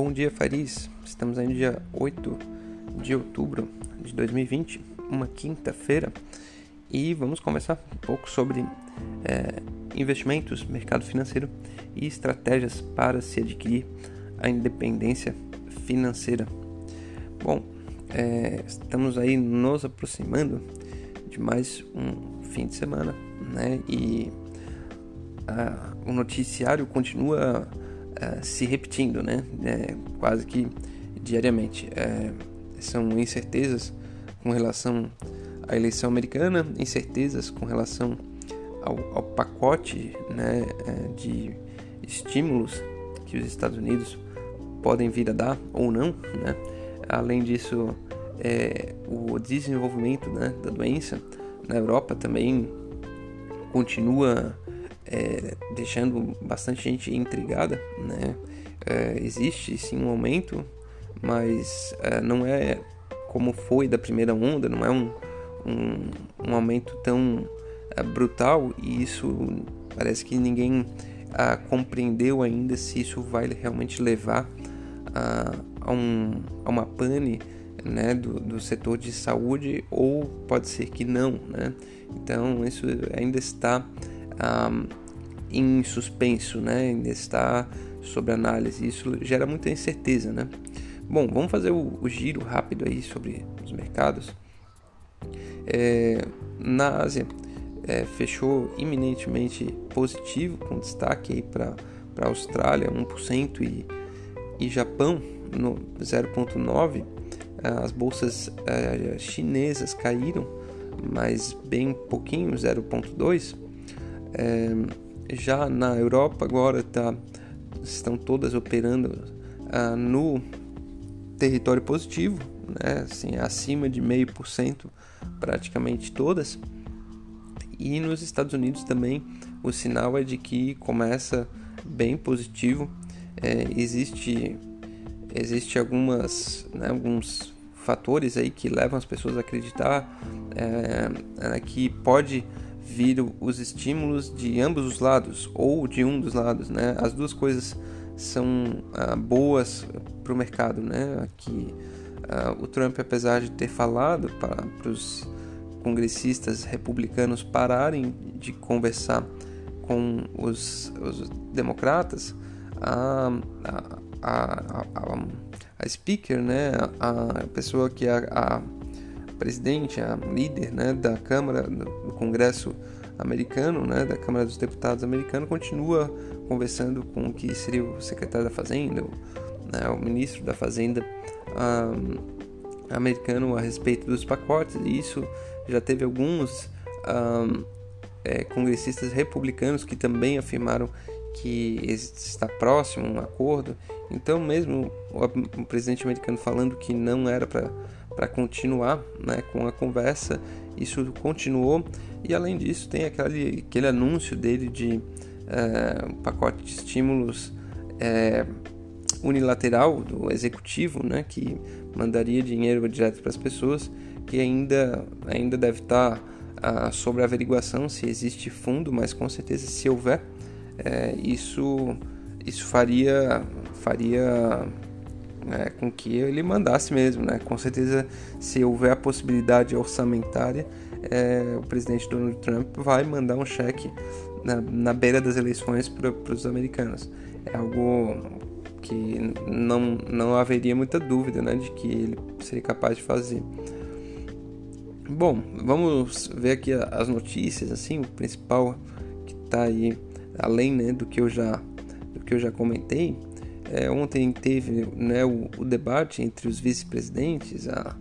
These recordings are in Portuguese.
Bom dia, Faris. Estamos aí no dia 8 de outubro de 2020, uma quinta-feira, e vamos conversar um pouco sobre é, investimentos, mercado financeiro e estratégias para se adquirir a independência financeira. Bom, é, estamos aí nos aproximando de mais um fim de semana, né? E a, o noticiário continua a, se repetindo, né? É, quase que diariamente. É, são incertezas com relação à eleição americana, incertezas com relação ao, ao pacote né, é, de estímulos que os Estados Unidos podem vir a dar ou não, né? Além disso, é, o desenvolvimento né, da doença na Europa também continua é, deixando bastante gente intrigada, né? É, existe sim um aumento, mas é, não é como foi da primeira onda, não é um, um, um aumento tão é, brutal e isso parece que ninguém a, compreendeu ainda se isso vai realmente levar a, a, um, a uma pane né, do, do setor de saúde ou pode ser que não, né? Então isso ainda está um, em suspenso, né? Ainda está sob análise. Isso gera muita incerteza, né? Bom, vamos fazer o, o giro rápido aí sobre os mercados. É, na Ásia é, fechou iminentemente positivo, com destaque para a Austrália 1% e, e Japão no 0,9%. As bolsas é, chinesas caíram mas bem pouquinho, 0,2. É, já na Europa agora tá, estão todas operando ah, no território positivo, né, assim, acima de meio por cento praticamente todas. E nos Estados Unidos também o sinal é de que começa bem positivo. É, existe existe algumas né, alguns fatores aí que levam as pessoas a acreditar é, é, que pode vir os estímulos de ambos os lados ou de um dos lados, né? As duas coisas são ah, boas para o mercado, né? Aqui ah, o Trump, apesar de ter falado para os congressistas republicanos pararem de conversar com os, os democratas, a, a, a, a speaker, né, a, pessoa que é a, presidente, a líder, né, da Câmara do Congresso americano, né, da Câmara dos Deputados americano, continua conversando com o que seria o secretário da Fazenda, o, né, o ministro da Fazenda um, americano a respeito dos pacotes. E isso já teve alguns um, é, congressistas republicanos que também afirmaram que está próximo um acordo. Então, mesmo o, presidente americano falando que não era para continuar né, com a conversa, isso continuou. E além disso, tem aquele, aquele anúncio dele de é, um pacote de estímulos é, unilateral do executivo, né, que mandaria dinheiro direto para as pessoas, que ainda, ainda deve estar ah, sobre averiguação se existe fundo, mas com certeza se houver é, isso, isso faria, faria é, com que ele mandasse mesmo. Né? Com certeza, se houver a possibilidade orçamentária, é, o presidente Donald Trump vai mandar um cheque na, na beira das eleições para os americanos. É algo que não, não haveria muita dúvida né, de que ele seria capaz de fazer. Bom, vamos ver aqui as notícias, assim, o principal que está aí além né, do que eu já do que eu já comentei, é, ontem teve né, o, o, debate entre os vice-presidentes, a,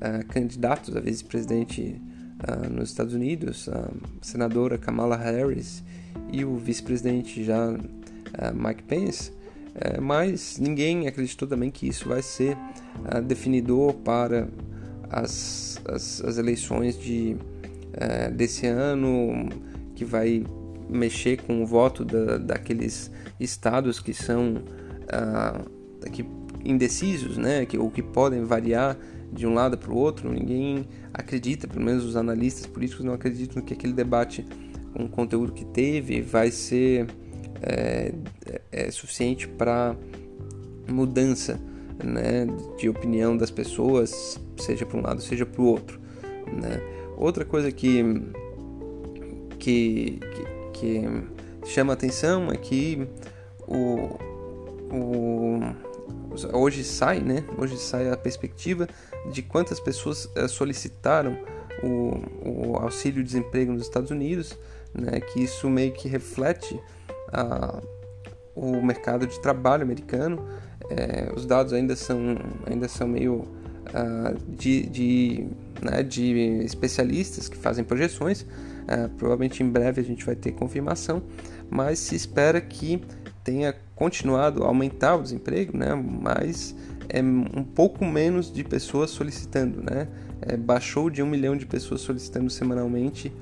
a, candidatos a vice-presidente nos Estados Unidos, a senadora Kamala Harris e o vice-presidente já Mike Pence, é, mas ninguém acreditou também que isso vai ser definidor para as, as, as eleições de, é, desse ano, que vai mexer com o voto da, daqueles estados que são ah, que indecisos, né, que, ou que podem variar de um lado para o outro. Ninguém acredita, pelo menos os analistas políticos não acreditam que aquele debate o conteúdo que teve vai ser é, é suficiente para mudança né, de opinião das pessoas, seja para um lado, seja para o outro. Né? Outra coisa que, que, que, que chama atenção é que o, o, hoje sai, né? Hoje sai a perspectiva de quantas pessoas eh, solicitaram o, o auxílio-desemprego nos Estados Unidos, né? Que isso meio que reflete a, o mercado de trabalho americano. É, os dados ainda são, ainda são meio uh, de, de, né, de especialistas que fazem projeções. Uh, provavelmente em breve a gente vai ter confirmação, mas se espera que tenha continuado a aumentar o desemprego, né, mas é um pouco menos de pessoas solicitando, né? É, baixou de um milhão de pessoas solicitando semanalmente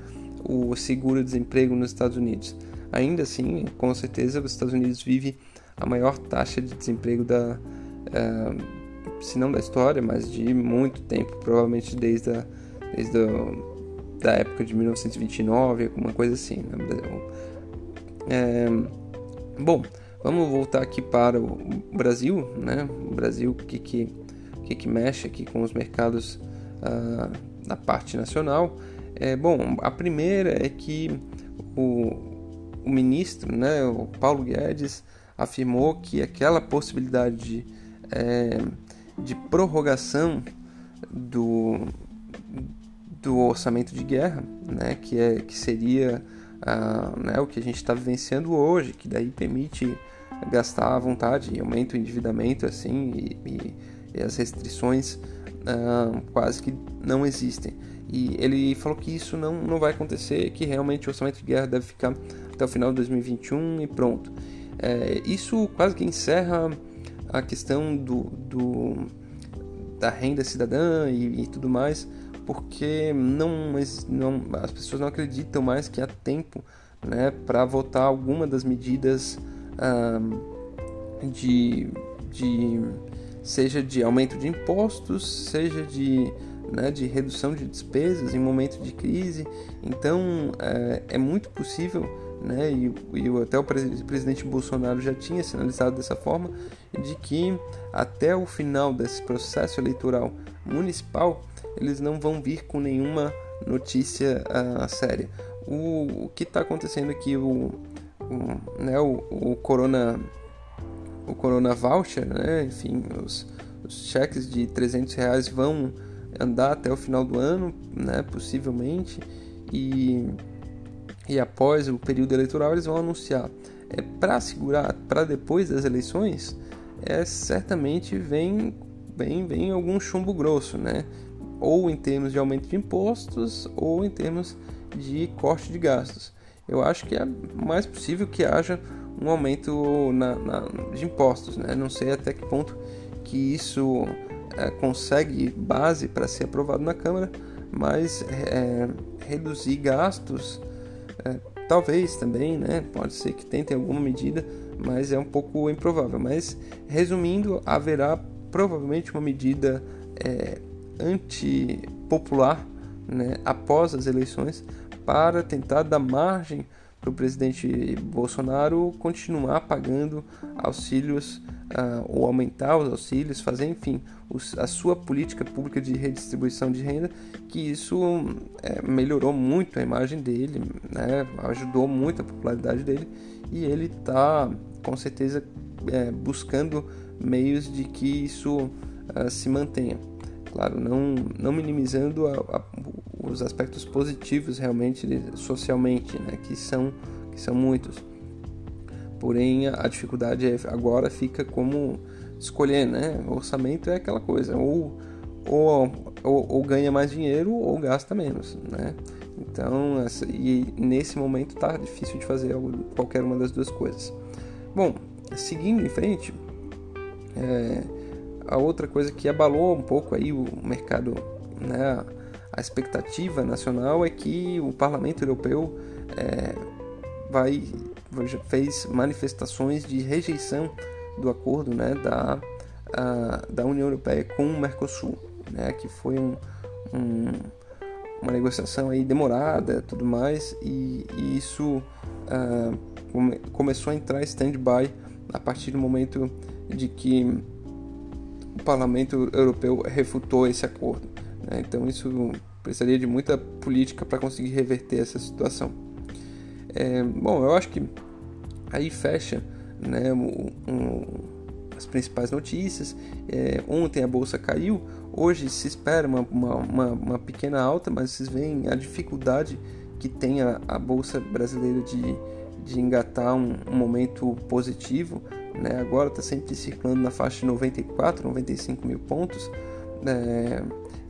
o seguro-desemprego nos Estados Unidos. Ainda assim, com certeza, os Estados Unidos vive a maior taxa de desemprego da, uh, se não da história, mas de muito tempo, provavelmente desde a, desde a, da época de 1929, alguma coisa assim. Né? É, bom, vamos voltar aqui para o Brasil, né? O Brasil, o que que, que, que mexe aqui com os mercados uh, na parte nacional? É, bom, a primeira é que o, o ministro, né, o Paulo Guedes, afirmou que aquela possibilidade de, é, de prorrogação do, do orçamento de guerra, né, que, é, que seria uh, né, o que a gente está vivenciando hoje, que daí permite gastar à vontade aumenta o endividamento assim e, e, e as restrições uh, quase que não existem. E ele falou que isso não, não vai acontecer, que realmente o orçamento de guerra deve ficar até o final de 2021 e pronto. É, isso quase que encerra a questão do, do da renda cidadã e, e, tudo mais, porque não, não, as pessoas não acreditam mais que há tempo né, para votar alguma das medidas ah, de, de seja de aumento de impostos, seja de, né, de redução de despesas em momento de crise. Então é, é muito possível, né, e, e até o presidente Bolsonaro já tinha sinalizado dessa forma, de que até o final desse processo eleitoral municipal eles não vão vir com nenhuma notícia uh, séria. O, o que está acontecendo aqui, o, o, né, o, o Corona o Corona Voucher, né? enfim, os, os cheques de 300 reais vão andar até o final do ano, né? possivelmente, e, e após o período eleitoral eles vão anunciar. É, para segurar para depois das eleições, é, certamente vem, vem, vem algum chumbo grosso, né? Ou em termos de aumento de impostos, ou em termos de corte de gastos. Eu acho que é mais possível que haja um aumento na, na, de impostos. Né? Não sei até que ponto que isso é, consegue base para ser aprovado na Câmara, mas é, reduzir gastos é, talvez também, né? pode ser que tentem alguma medida, mas é um pouco improvável. Mas resumindo, haverá provavelmente uma medida é, antipopular né, após as eleições para tentar dar margem para o presidente Bolsonaro continuar pagando auxílios uh, ou aumentar os auxílios, fazer, enfim, os, a sua política pública de redistribuição de renda, que isso é, melhorou muito a imagem dele, né, ajudou muito a popularidade dele e ele está, com certeza, é, buscando meios de que isso uh, se mantenha. Claro, não, não minimizando a, a, os aspectos positivos realmente socialmente, né, que são que são muitos. Porém, a dificuldade é, agora fica como escolher, né? O orçamento é aquela coisa, ou, ou, ou, ou ganha mais dinheiro ou gasta menos, né? Então, essa, e nesse momento tá difícil de fazer qualquer uma das duas coisas. Bom, seguindo em frente, é, a outra coisa que abalou um pouco aí o mercado, né, a expectativa nacional é que o Parlamento Europeu é, vai fez manifestações de rejeição do acordo né, da, a, da União Europeia com o Mercosul, né, que foi um, um, uma negociação aí demorada tudo mais e, e isso uh, come, começou a entrar em stand-by a partir do momento de que o Parlamento Europeu refutou esse acordo. Né? Então isso precisaria de muita política para conseguir reverter essa situação. É, bom, eu acho que aí fecha né, um, um, as principais notícias. É, ontem a bolsa caiu, hoje se espera uma, uma, uma, pequena alta, mas vocês veem a dificuldade que tem a, a bolsa brasileira de, de engatar um, um momento positivo. Né? Agora está sempre circulando na faixa de 94, 95 mil pontos. É,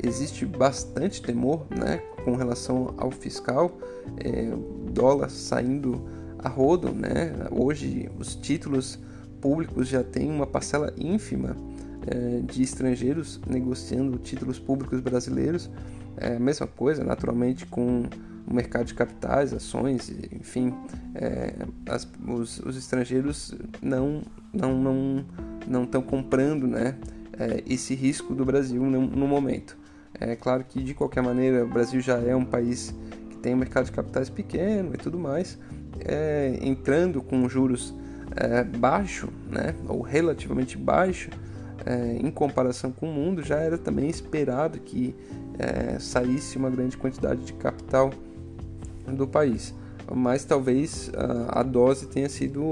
existe bastante temor né, com relação ao fiscal, é, dólar saindo a rodo. Né? Hoje os títulos públicos já têm uma parcela ínfima é, de estrangeiros negociando títulos públicos brasileiros. É a mesma coisa, naturalmente, com o mercado de capitais, ações, enfim, é, as, os, os, estrangeiros não não não não estão comprando, né, é, esse risco do Brasil no, no, momento. É claro que de qualquer maneira o Brasil já é um país que tem um mercado de capitais pequeno e tudo mais, é, entrando com juros é, baixo, né, ou relativamente baixo, é, em comparação com o mundo, já era também esperado que é, saísse uma grande quantidade de capital do país. Mas talvez a, a dose tenha sido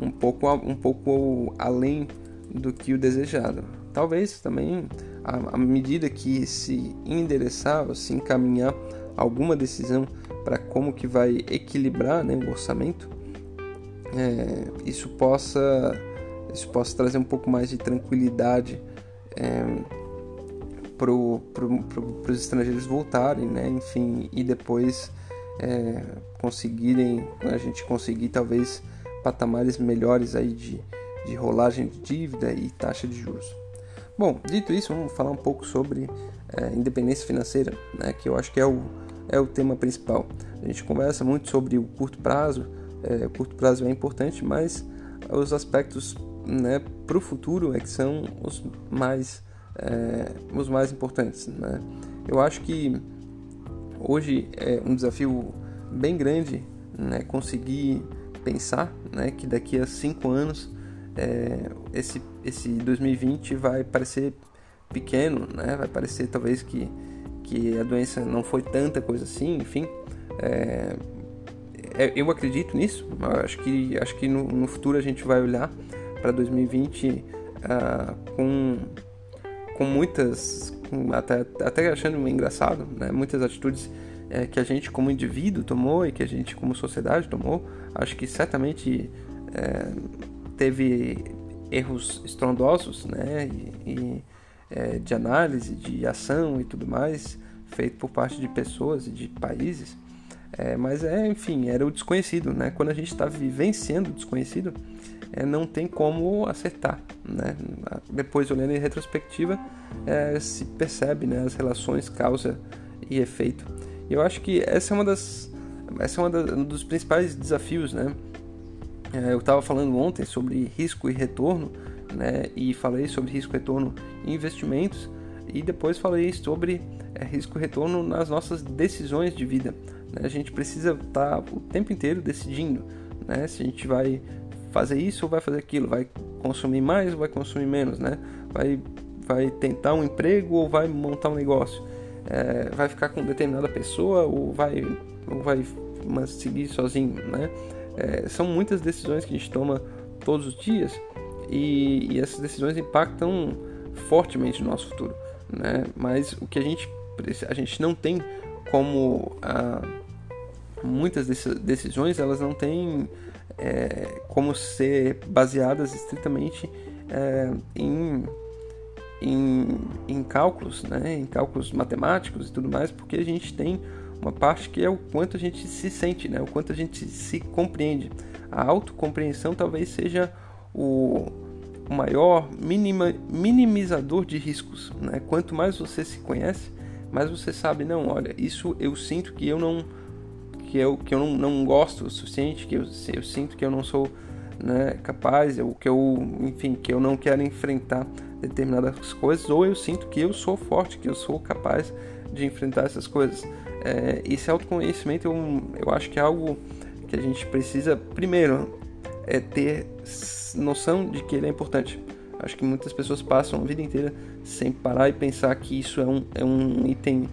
um pouco, um pouco além do que o desejado. Talvez também à medida que se endereçar ou se encaminhar alguma decisão para como que vai equilibrar né, o orçamento, é, isso possa isso possa trazer um pouco mais de tranquilidade é, para pro, pro, os estrangeiros voltarem, né? Enfim, e depois é, conseguirem, a gente conseguir talvez patamares melhores aí de, de rolagem de dívida e taxa de juros. Bom, dito isso, vamos falar um pouco sobre é, independência financeira, né, que eu acho que é o, é o tema principal. A gente conversa muito sobre o curto prazo, é, o curto prazo é importante, mas os aspectos né, para o futuro é que são os mais, é, os mais importantes. Né? Eu acho que hoje é um desafio bem grande né, conseguir pensar né, que daqui a cinco anos é, esse, esse 2020 vai parecer pequeno, né, vai parecer talvez que, que a doença não foi tanta coisa assim, enfim. É, é eu acredito nisso, acho que, acho que no, no futuro a gente vai olhar para 2020 uh, com, com muitas, até, até achando engraçado, né, muitas atitudes é, que a gente como indivíduo tomou e que a gente como sociedade tomou, acho que certamente é, teve erros estrondosos, né, e, e é, de análise, de ação e tudo mais, feito por parte de pessoas e de países. É, mas é, enfim, era o desconhecido, né? Quando a gente está vivenciando o desconhecido, é, não tem como acertar, né? Depois, olhando em retrospectiva, é, se percebe né, as relações causa e efeito. E eu acho que essa é uma das, essa é uma das, um dos principais desafios, né? É, eu estava falando ontem sobre risco e retorno, né? E falei sobre risco e retorno em investimentos e depois falei sobre é, risco e retorno nas nossas decisões de vida. A gente precisa estar tá o tempo inteiro decidindo, né? Se a gente vai fazer isso ou vai fazer aquilo, vai consumir mais ou vai consumir menos, né? Vai, vai tentar um emprego ou vai montar um negócio é, vai ficar com determinada pessoa ou vai, ou vai seguir sozinho, né? É, são muitas decisões que a gente toma todos os dias e, e essas decisões impactam fortemente no nosso futuro, né? Mas o que a gente a gente não tem como ah, muitas decisões elas não têm é, como ser baseadas estritamente é, em em, em cálculos, né, em cálculos matemáticos e tudo mais, porque a gente tem uma parte que é o quanto a gente se sente, né, o quanto a gente se compreende. A autocompreensão talvez seja o, o maior minima, minimizador de riscos. Né? Quanto mais você se conhece, mais você sabe, não, olha, isso eu sinto que eu não que eu, que eu não, não gosto o suficiente, que eu, eu sinto que eu não sou né, capaz, ou que eu, enfim, que eu não quero enfrentar determinadas coisas, ou eu sinto que eu sou forte, que eu sou capaz de enfrentar essas coisas. É, esse autoconhecimento eu, eu acho que é algo que a gente precisa, primeiro, é ter noção de que ele é importante. Acho que muitas pessoas passam a vida inteira sem parar e pensar que isso é um, é um item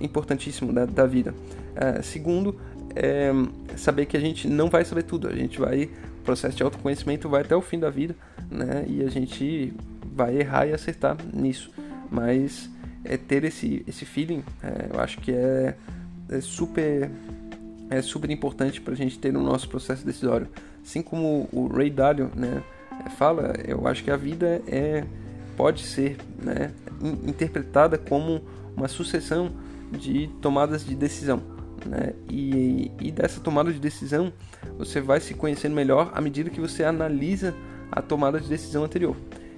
importantíssimo da, da vida. É, segundo, é saber que a gente não vai saber tudo. A gente vai, o processo de autoconhecimento vai até o fim da vida, né? E a gente vai errar e acertar nisso. Mas é ter esse, esse feeling, é, eu acho que é, é super é super importante para a gente ter no nosso processo decisório. Assim como o Ray Dalio né, fala, eu acho que a vida é pode ser né, interpretada como uma sucessão de tomadas de decisão. Né? E, e dessa tomada de decisão você vai se conhecendo melhor à medida que você analisa a tomada de decisão anterior.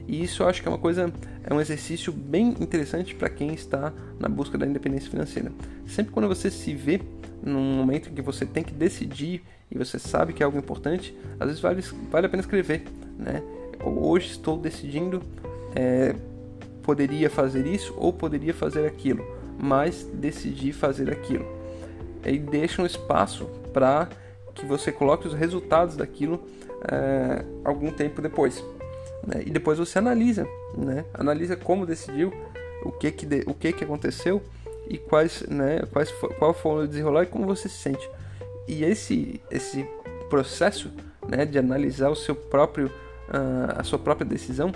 E isso eu acho que é uma coisa, é um exercício bem interessante para quem está na busca da independência financeira. Sempre quando você se vê num momento em que você tem que decidir e você sabe que é algo importante, às vezes vale, vale a pena escrever, né? Hoje estou decidindo, é, poderia fazer isso ou poderia fazer aquilo, mas decidi fazer aquilo. E deixa um espaço para que você coloque os resultados daquilo é, algum tempo depois. Né? E depois você analisa, né? analisa como decidiu, o que que, de, o que, que aconteceu e quais, né, quais, qual foi o desenrolar e como você se sente. E esse, esse processo né, de analisar o seu próprio, uh, a sua própria decisão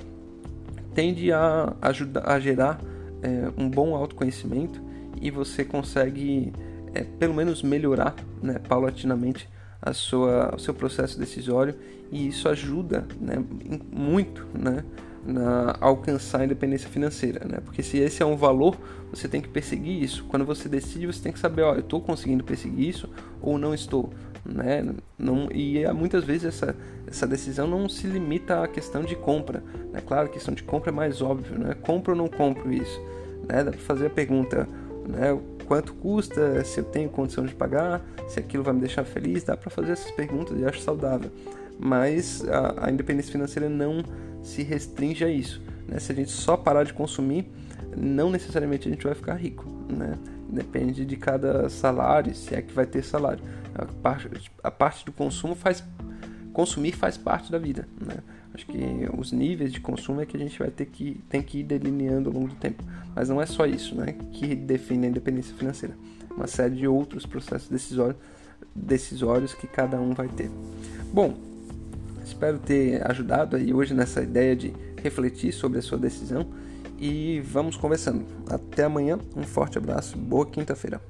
tende a ajudar a gerar é, um bom autoconhecimento e você consegue é, pelo menos melhorar né, paulatinamente a sua, o seu processo decisório e isso ajuda né, muito né, na alcançar a independência financeira, né? Porque se esse é um valor, você tem que perseguir isso. Quando você decide, você tem que saber, ó, eu estou conseguindo perseguir isso ou não estou, né? Não, e é, muitas vezes essa, essa decisão não se limita à questão de compra, né? Claro, a questão de compra é mais óbvio, né? Compro ou não compro isso, né? Dá para fazer a pergunta, né? Quanto custa? Se eu tenho condição de pagar? Se aquilo vai me deixar feliz? Dá para fazer essas perguntas e acho saudável. Mas a, a independência financeira não se restringe a isso. Né? Se a gente só parar de consumir, não necessariamente a gente vai ficar rico. Né? Depende de cada salário, se é que vai ter salário. A parte, a parte do consumo faz. Consumir faz parte da vida. Né? Acho que os níveis de consumo é que a gente vai ter que, tem que ir delineando ao longo do tempo. Mas não é só isso né, que define a independência financeira. Uma série de outros processos decisórios, decisórios que cada um vai ter. Bom, Espero ter ajudado aí hoje nessa ideia de refletir sobre a sua decisão e vamos conversando. Até amanhã, um forte abraço, boa quinta-feira.